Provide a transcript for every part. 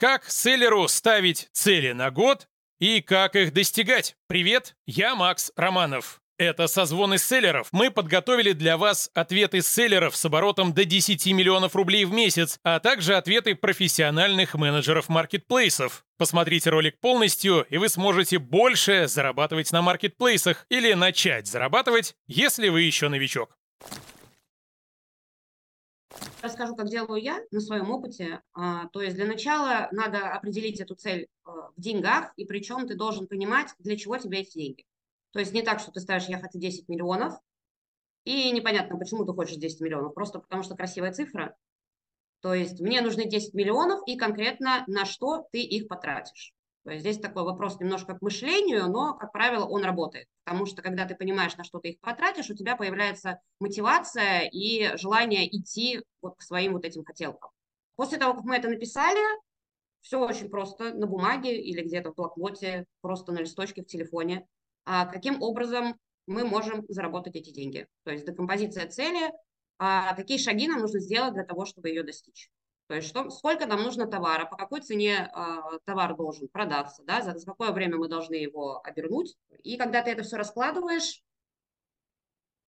Как селлеру ставить цели на год и как их достигать. Привет, я Макс Романов. Это созвон из селлеров. Мы подготовили для вас ответы селлеров с оборотом до 10 миллионов рублей в месяц, а также ответы профессиональных менеджеров маркетплейсов. Посмотрите ролик полностью, и вы сможете больше зарабатывать на маркетплейсах или начать зарабатывать, если вы еще новичок. Расскажу, как делаю я на своем опыте. А, то есть для начала надо определить эту цель а, в деньгах, и причем ты должен понимать, для чего тебе эти деньги. То есть не так, что ты ставишь «я хочу 10 миллионов», и непонятно, почему ты хочешь 10 миллионов, просто потому что красивая цифра. То есть мне нужны 10 миллионов, и конкретно на что ты их потратишь. То есть здесь такой вопрос немножко к мышлению, но, как правило, он работает. Потому что, когда ты понимаешь, на что ты их потратишь, у тебя появляется мотивация и желание идти вот к своим вот этим хотелкам. После того, как мы это написали, все очень просто на бумаге или где-то в блокноте, просто на листочке в телефоне. А каким образом мы можем заработать эти деньги? То есть декомпозиция цели, а какие шаги нам нужно сделать для того, чтобы ее достичь. То есть что, сколько нам нужно товара, по какой цене э, товар должен продаться, да, за, за какое время мы должны его обернуть. И когда ты это все раскладываешь,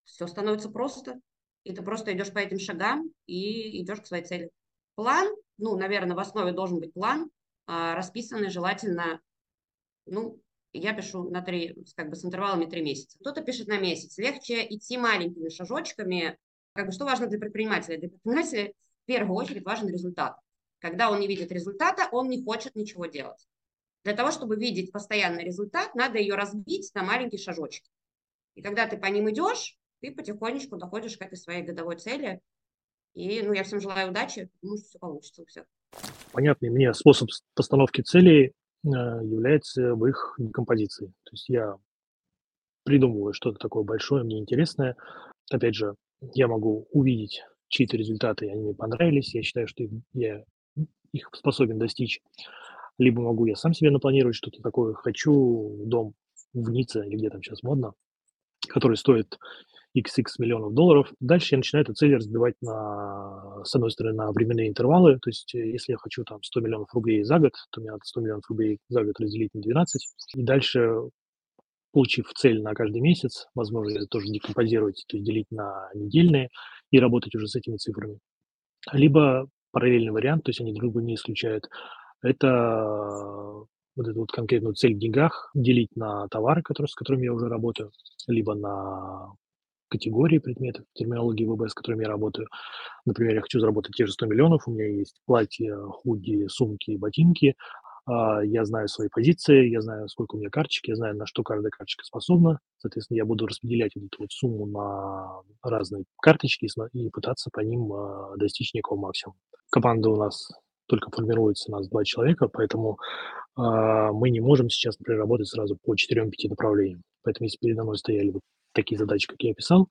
все становится просто. И ты просто идешь по этим шагам и идешь к своей цели. План, ну, наверное, в основе должен быть план, э, расписанный желательно, ну, я пишу на три, как бы с интервалами три месяца. Кто-то пишет на месяц. Легче идти маленькими шажочками. Как бы что важно для предпринимателя? Для предпринимателя первую очередь важен результат. Когда он не видит результата, он не хочет ничего делать. Для того, чтобы видеть постоянный результат, надо ее разбить на маленькие шажочки. И когда ты по ним идешь, ты потихонечку доходишь к этой своей годовой цели. И ну, я всем желаю удачи, думаю, что все получится у всех. Понятный мне способ постановки целей э, является в их декомпозиции. То есть я придумываю что-то такое большое, мне интересное. Опять же, я могу увидеть чьи-то результаты, они мне понравились, я считаю, что я их способен достичь. Либо могу я сам себе напланировать что-то такое, хочу дом в Ницце, или где там сейчас модно, который стоит XX миллионов долларов. Дальше я начинаю эту цель разбивать на, с одной стороны, на временные интервалы. То есть, э, если я хочу там 100 миллионов рублей за год, то мне надо 100 миллионов рублей за год разделить на 12. И дальше, получив цель на каждый месяц, возможно, это тоже декомпозировать, то есть делить на недельные, и работать уже с этими цифрами. Либо параллельный вариант, то есть они друг друга не исключают, это вот эту вот конкретную цель в деньгах делить на товары, которые, с которыми я уже работаю, либо на категории предметов, терминологии ВБ, с которыми я работаю. Например, я хочу заработать те же 100 миллионов, у меня есть платья, худи, сумки, ботинки, я знаю свои позиции, я знаю, сколько у меня карточек, я знаю, на что каждая карточка способна. Соответственно, я буду распределять вот эту вот сумму на разные карточки и пытаться по ним а, достичь некого максимума. Команда у нас только формируется, у нас два человека, поэтому э, мы не можем сейчас, например, работать сразу по 4-5 направлениям. Поэтому если передо мной стояли вот такие задачи, как я описал,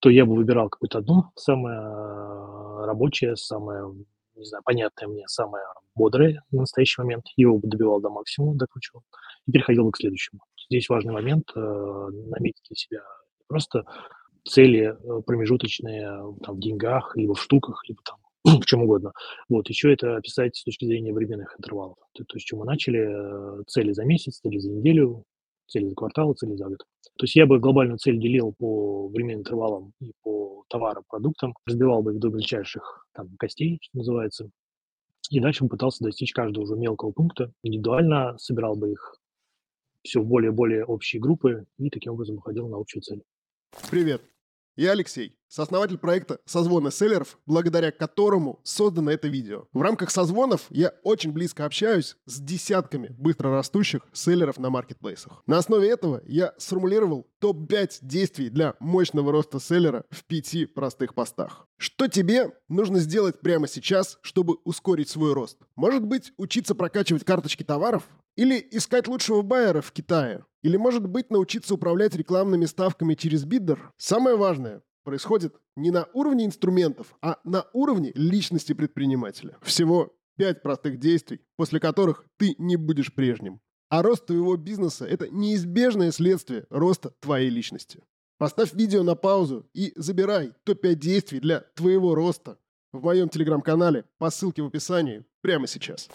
то я бы выбирал какую-то одну, самое рабочее, самое не знаю, понятное мне, самое бодрое на настоящий момент, его добивал до максимума, докручивал, и переходил к следующему. Здесь важный момент э, наметить для себя просто цели э, промежуточные там, в деньгах, либо в штуках, либо там в чем угодно. Вот, еще это описать с точки зрения временных интервалов. То, то есть, что мы начали, э, цели за месяц, цели за неделю, цели за квартал, цели за год. То есть я бы глобальную цель делил по временным интервалам и по товарам, продуктам, разбивал бы их до мельчайших там, костей, что называется, и дальше пытался достичь каждого уже мелкого пункта, индивидуально собирал бы их все в более-более общие группы и таким образом выходил на общую цель. Привет, я Алексей, сооснователь проекта «Созвоны селлеров», благодаря которому создано это видео. В рамках созвонов я очень близко общаюсь с десятками быстрорастущих селлеров на маркетплейсах. На основе этого я сформулировал топ-5 действий для мощного роста селлера в пяти простых постах. Что тебе нужно сделать прямо сейчас, чтобы ускорить свой рост? Может быть, учиться прокачивать карточки товаров? Или искать лучшего байера в Китае? Или, может быть, научиться управлять рекламными ставками через биддер? Самое важное происходит не на уровне инструментов, а на уровне личности предпринимателя. Всего пять простых действий, после которых ты не будешь прежним. А рост твоего бизнеса – это неизбежное следствие роста твоей личности. Поставь видео на паузу и забирай топ-5 действий для твоего роста в моем телеграм-канале по ссылке в описании прямо сейчас.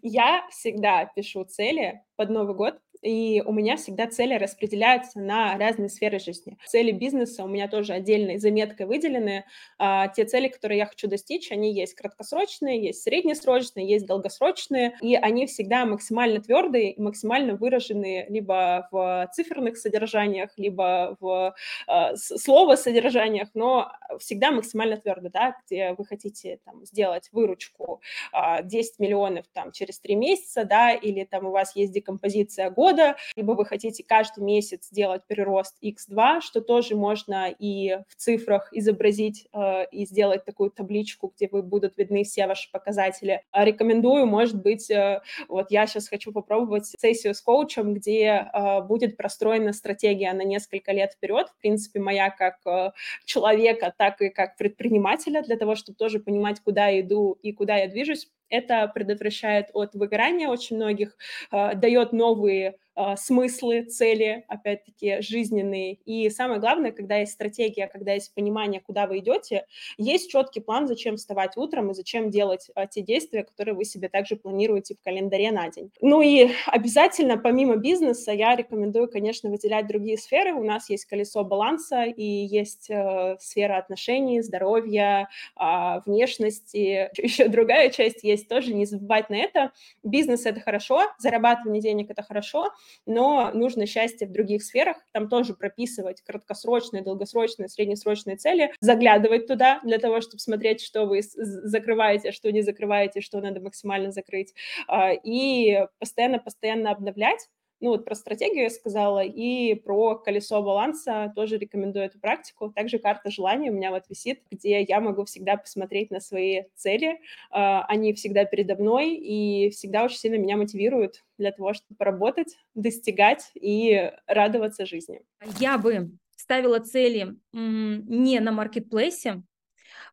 Я всегда пишу цели под Новый год, и у меня всегда цели распределяются на разные сферы жизни. Цели бизнеса у меня тоже отдельной заметкой выделены. А, те цели, которые я хочу достичь, они есть краткосрочные, есть среднесрочные, есть долгосрочные, и они всегда максимально твердые и максимально выражены либо в циферных содержаниях, либо в э, слово содержаниях, но всегда максимально твердо, да, где вы хотите там, сделать выручку э, а, 10 миллионов там, через 3 месяца, да, или там у вас есть декомпозиция года, года, либо вы хотите каждый месяц сделать прирост x2, что тоже можно и в цифрах изобразить э, и сделать такую табличку, где вы будут видны все ваши показатели. А рекомендую, может быть, э, вот я сейчас хочу попробовать сессию с коучем, где э, будет простроена стратегия на несколько лет вперед. В принципе, моя как э, человека, так и как предпринимателя, для того, чтобы тоже понимать, куда я иду и куда я движусь, это предотвращает от выгорания очень многих, э, дает новые смыслы, цели, опять-таки, жизненные. И самое главное, когда есть стратегия, когда есть понимание, куда вы идете, есть четкий план, зачем вставать утром и зачем делать а, те действия, которые вы себе также планируете в календаре на день. Ну и обязательно, помимо бизнеса, я рекомендую, конечно, выделять другие сферы. У нас есть колесо баланса и есть э, сфера отношений, здоровья, э, внешности. Еще другая часть есть тоже, не забывать на это. Бизнес – это хорошо, зарабатывание денег – это хорошо, но нужно счастье в других сферах, там тоже прописывать краткосрочные, долгосрочные, среднесрочные цели, заглядывать туда для того, чтобы смотреть, что вы закрываете, что не закрываете, что надо максимально закрыть, а, и постоянно-постоянно обновлять, ну вот про стратегию я сказала, и про колесо баланса тоже рекомендую эту практику. Также карта желаний у меня вот висит, где я могу всегда посмотреть на свои цели. А, они всегда передо мной и всегда очень сильно меня мотивируют для того, чтобы поработать, достигать и радоваться жизни. Я бы ставила цели не на маркетплейсе,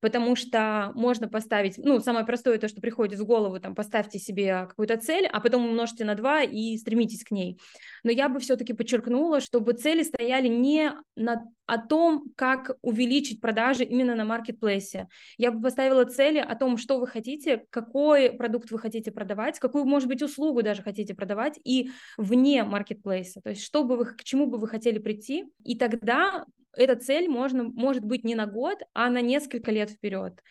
потому что можно поставить, ну, самое простое, то, что приходит в голову, там, поставьте себе какую-то цель, а потом умножьте на 2 и стремитесь к ней. Но я бы все-таки подчеркнула, чтобы цели стояли не на, о том, как увеличить продажи именно на маркетплейсе. Я бы поставила цели о том, что вы хотите, какой продукт вы хотите продавать, какую, может быть, услугу даже хотите продавать, и вне маркетплейса, то есть что бы вы, к чему бы вы хотели прийти, и тогда эта цель можно, может быть не на год, а на несколько лет вперед.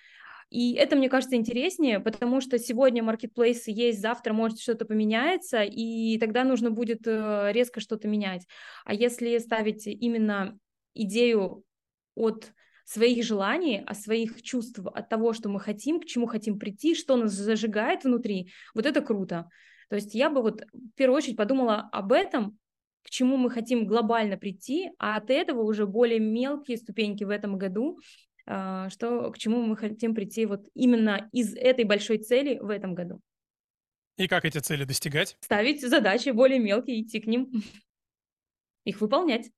И это, мне кажется, интереснее, потому что сегодня маркетплейсы есть, завтра может что-то поменяется, и тогда нужно будет э, резко что-то менять. А если ставить именно идею от своих желаний, от своих чувств, от того, что мы хотим, к чему хотим прийти, что нас зажигает внутри, вот это круто. То есть я бы вот в первую очередь подумала об этом, к чему мы хотим глобально прийти, а от этого уже более мелкие ступеньки в этом году, а, что, к чему мы хотим прийти вот именно из этой большой цели в этом году. И как эти цели достигать? Ставить задачи более мелкие, идти к ним, их выполнять.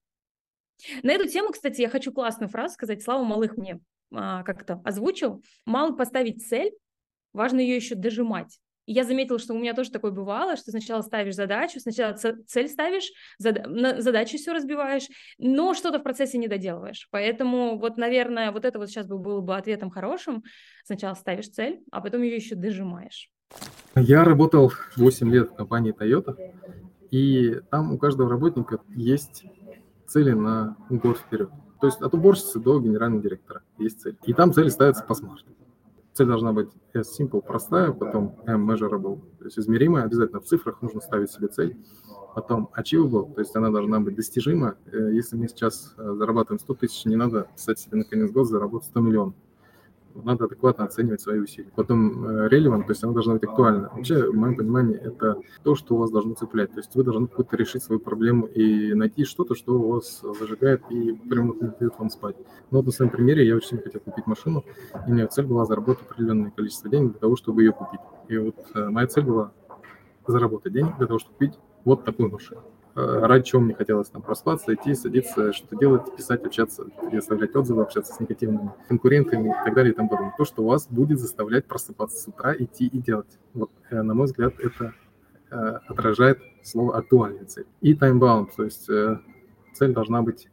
На эту тему, кстати, я хочу классную фразу сказать. Слава Малых мне а, как-то озвучил. Мало поставить цель, важно ее еще дожимать. Я заметила, что у меня тоже такое бывало, что сначала ставишь задачу, сначала цель ставишь, зад... задачу все разбиваешь, но что-то в процессе не доделываешь. Поэтому вот, наверное, вот это вот сейчас бы было бы ответом хорошим. Сначала ставишь цель, а потом ее еще дожимаешь. Я работал 8 лет в компании Toyota, и там у каждого работника есть цели на год вперед. То есть от уборщицы до генерального директора есть цель. И там цели ставятся по смарту цель должна быть S simple, простая, потом M measurable, то есть измеримая, обязательно в цифрах нужно ставить себе цель, потом achievable, то есть она должна быть достижима. Э, если мы сейчас э, зарабатываем 100 тысяч, не надо писать себе на конец года заработать 100 миллионов надо адекватно оценивать свои усилия. Потом э, relevant, то есть она должна быть актуальна. Вообще, в моем понимании, это то, что у вас должно цеплять. То есть вы должны какую-то решить свою проблему и найти что-то, что у вас зажигает и прямо не дает вам спать. Ну вот на своем примере я очень сильно хотел купить машину, и у меня цель была заработать определенное количество денег для того, чтобы ее купить. И вот э, моя цель была заработать денег для того, чтобы купить вот такую машину. Э, ради чего мне хотелось там проспаться, идти, садиться, что-то делать, писать, общаться, оставлять отзывы, общаться с негативными конкурентами и так далее и тому подобное. То, что вас будет заставлять просыпаться с утра, идти и делать. Вот, э, на мой взгляд, это э, отражает слово актуальная цель. И таймбаунд, то есть цель должна быть,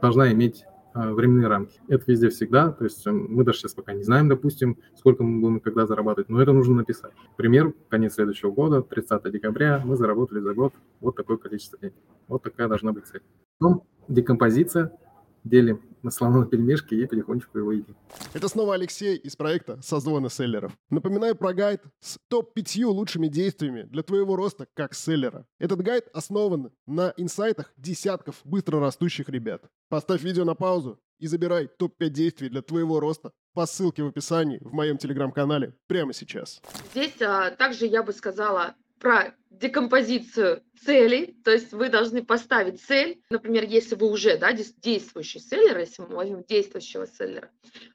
должна иметь временные рамки. Это везде всегда, то есть эм, мы даже сейчас пока не знаем, допустим, сколько мы будем когда зарабатывать, но это нужно написать. Пример, конец следующего года, 30 декабря, мы заработали за год вот такое количество денег. Вот такая должна быть цель. Потом декомпозиция, делим на слона пельмешки и потихонечку его едим. Это снова Алексей из проекта «Созвоны селлеров». Напоминаю про гайд с топ-5 лучшими действиями для твоего роста как селлера. Этот гайд основан на инсайтах десятков быстро растущих ребят. Поставь видео на паузу и забирай топ-5 действий для твоего роста по ссылке в описании в моем телеграм-канале прямо сейчас. Здесь а, также я бы сказала про декомпозицию целей, то есть вы должны поставить цель, например, если вы уже да, действующий селлер, если мы возьмем действующего селлера,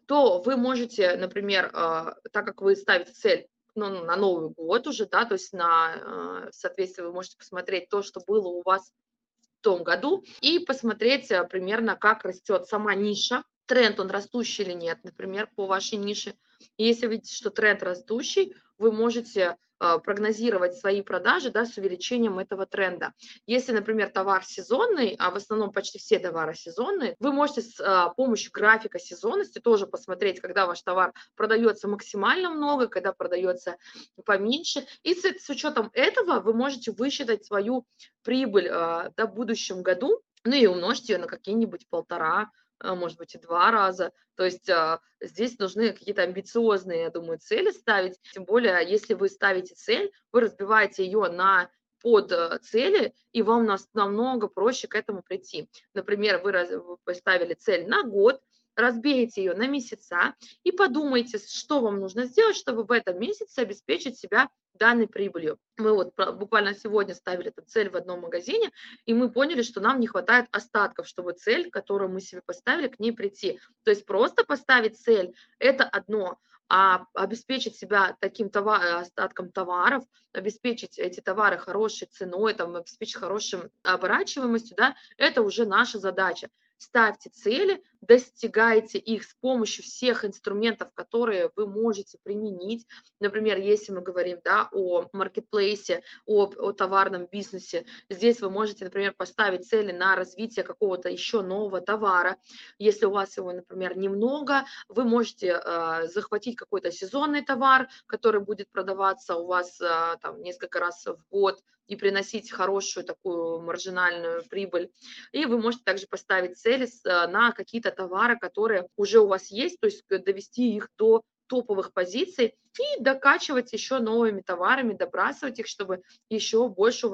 то вы можете, например, а, так как вы ставите цель ну, на Новый год уже, да, то есть на, а, соответственно, вы можете посмотреть то, что было у вас в том году, и посмотреть а, примерно, как растет сама ниша, тренд он растущий или нет, например, по вашей нише. И если видите, что тренд растущий, вы можете а, прогнозировать свои продажи да, с увеличением этого тренда. Если, например, товар сезонный, а в основном почти все товары сезонные, вы можете с а, помощью графика сезонности тоже посмотреть, когда ваш товар продается максимально много, когда продается поменьше. И с, с учетом этого вы можете высчитать свою прибыль да, в будущем году, ну и умножить ее на какие-нибудь полтора может быть, и два раза. То есть а, здесь нужны какие-то амбициозные, я думаю, цели ставить. Тем более, если вы ставите цель, вы разбиваете ее на под э, цели, и вам намного проще к этому прийти. Например, вы поставили цель на год, разбейте ее на месяца и подумайте, что вам нужно сделать, чтобы в этом месяце обеспечить себя данной прибылью. Мы вот буквально сегодня ставили эту цель в одном магазине, и мы поняли, что нам не хватает остатков, чтобы цель, которую мы себе поставили, к ней прийти. То есть просто поставить цель – это одно, а обеспечить себя таким товар, остатком товаров, обеспечить эти товары хорошей ценой, там, обеспечить хорошим оборачиваемостью, да, это уже наша задача ставьте цели, достигайте их с помощью всех инструментов, которые вы можете применить. Например, если мы говорим да, о маркетплейсе, о, о товарном бизнесе, здесь вы можете, например, поставить цели на развитие какого-то еще нового товара. Если у вас его, например, немного, вы можете э, захватить какой-то сезонный товар, который будет продаваться у вас э, там, несколько раз в год, и приносить хорошую такую маржинальную прибыль. И вы можете также поставить цели э, на какие-то товары, которые уже у вас есть, то есть довести их до топовых позиций и докачивать еще новыми товарами, добрасывать их, чтобы еще больше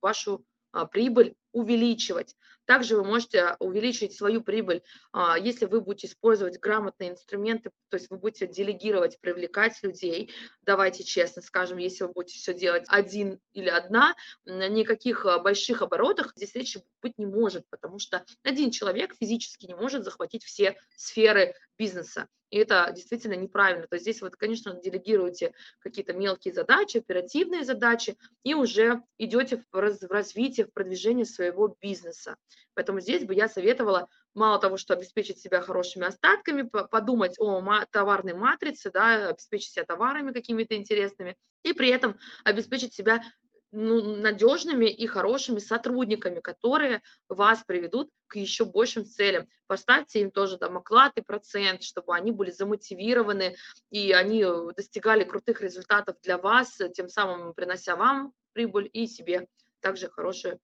вашу а, прибыль увеличивать. Также вы можете увеличить свою прибыль, а, если вы будете использовать грамотные инструменты, то есть вы будете делегировать, привлекать людей. Давайте честно скажем, если вы будете все делать один или одна, никаких а, больших оборотах здесь речи быть не может, потому что один человек физически не может захватить все сферы бизнеса. И это действительно неправильно. То есть здесь вы, конечно, делегируете какие-то мелкие задачи, оперативные задачи, и уже идете в развитие, в продвижение своего бизнеса. Поэтому здесь бы я советовала мало того, что обеспечить себя хорошими остатками, подумать о товарной матрице, да, обеспечить себя товарами какими-то интересными, и при этом обеспечить себя ну, надежными и хорошими сотрудниками, которые вас приведут к еще большим целям. Поставьте им тоже там оклад и процент, чтобы они были замотивированы и они достигали крутых результатов для вас, тем самым принося вам прибыль и себе также хорошую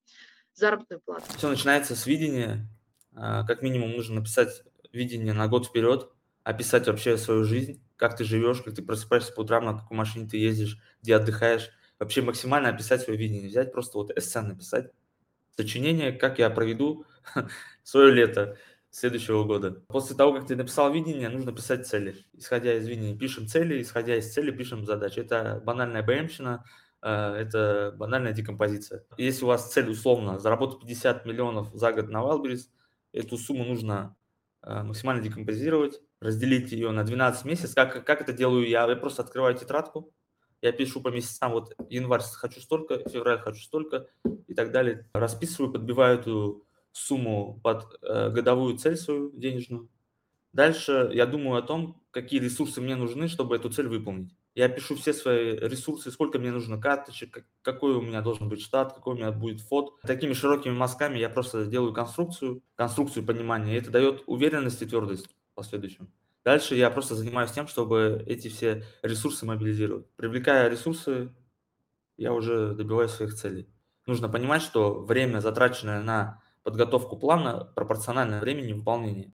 заработную плату. Все начинается с видения. А, как минимум нужно написать видение на год вперед, описать вообще свою жизнь, как ты живешь, как ты просыпаешься по утрам, на какой машине ты ездишь, где отдыхаешь. Вообще максимально описать свое видение, взять просто вот эссе написать, сочинение, как я проведу свое лето следующего года. После того, как ты написал видение, нужно писать цели. Исходя из видения, пишем цели, исходя из цели, пишем задачи. Это банальная БМщина, это банальная декомпозиция. Если у вас цель условно заработать 50 миллионов за год на Wildberries, эту сумму нужно э, максимально декомпозировать, разделить ее на 12 месяцев. Как, как это делаю я? Я просто открываю тетрадку, я пишу по месяцам, вот январь хочу столько, февраль хочу столько и так далее. Расписываю, подбиваю эту сумму под э, годовую цель свою денежную. Дальше я думаю о том, какие ресурсы мне нужны, чтобы эту цель выполнить. Я пишу все свои ресурсы, сколько мне нужно карточек, какой у меня должен быть штат, какой у меня будет фот. Такими широкими мазками я просто делаю конструкцию, конструкцию понимания, и это дает уверенность и твердость в последующем. Дальше я просто занимаюсь тем, чтобы эти все ресурсы мобилизировать. Привлекая ресурсы, я уже добиваюсь своих целей. Нужно понимать, что время, затраченное на подготовку плана, пропорционально времени выполнения.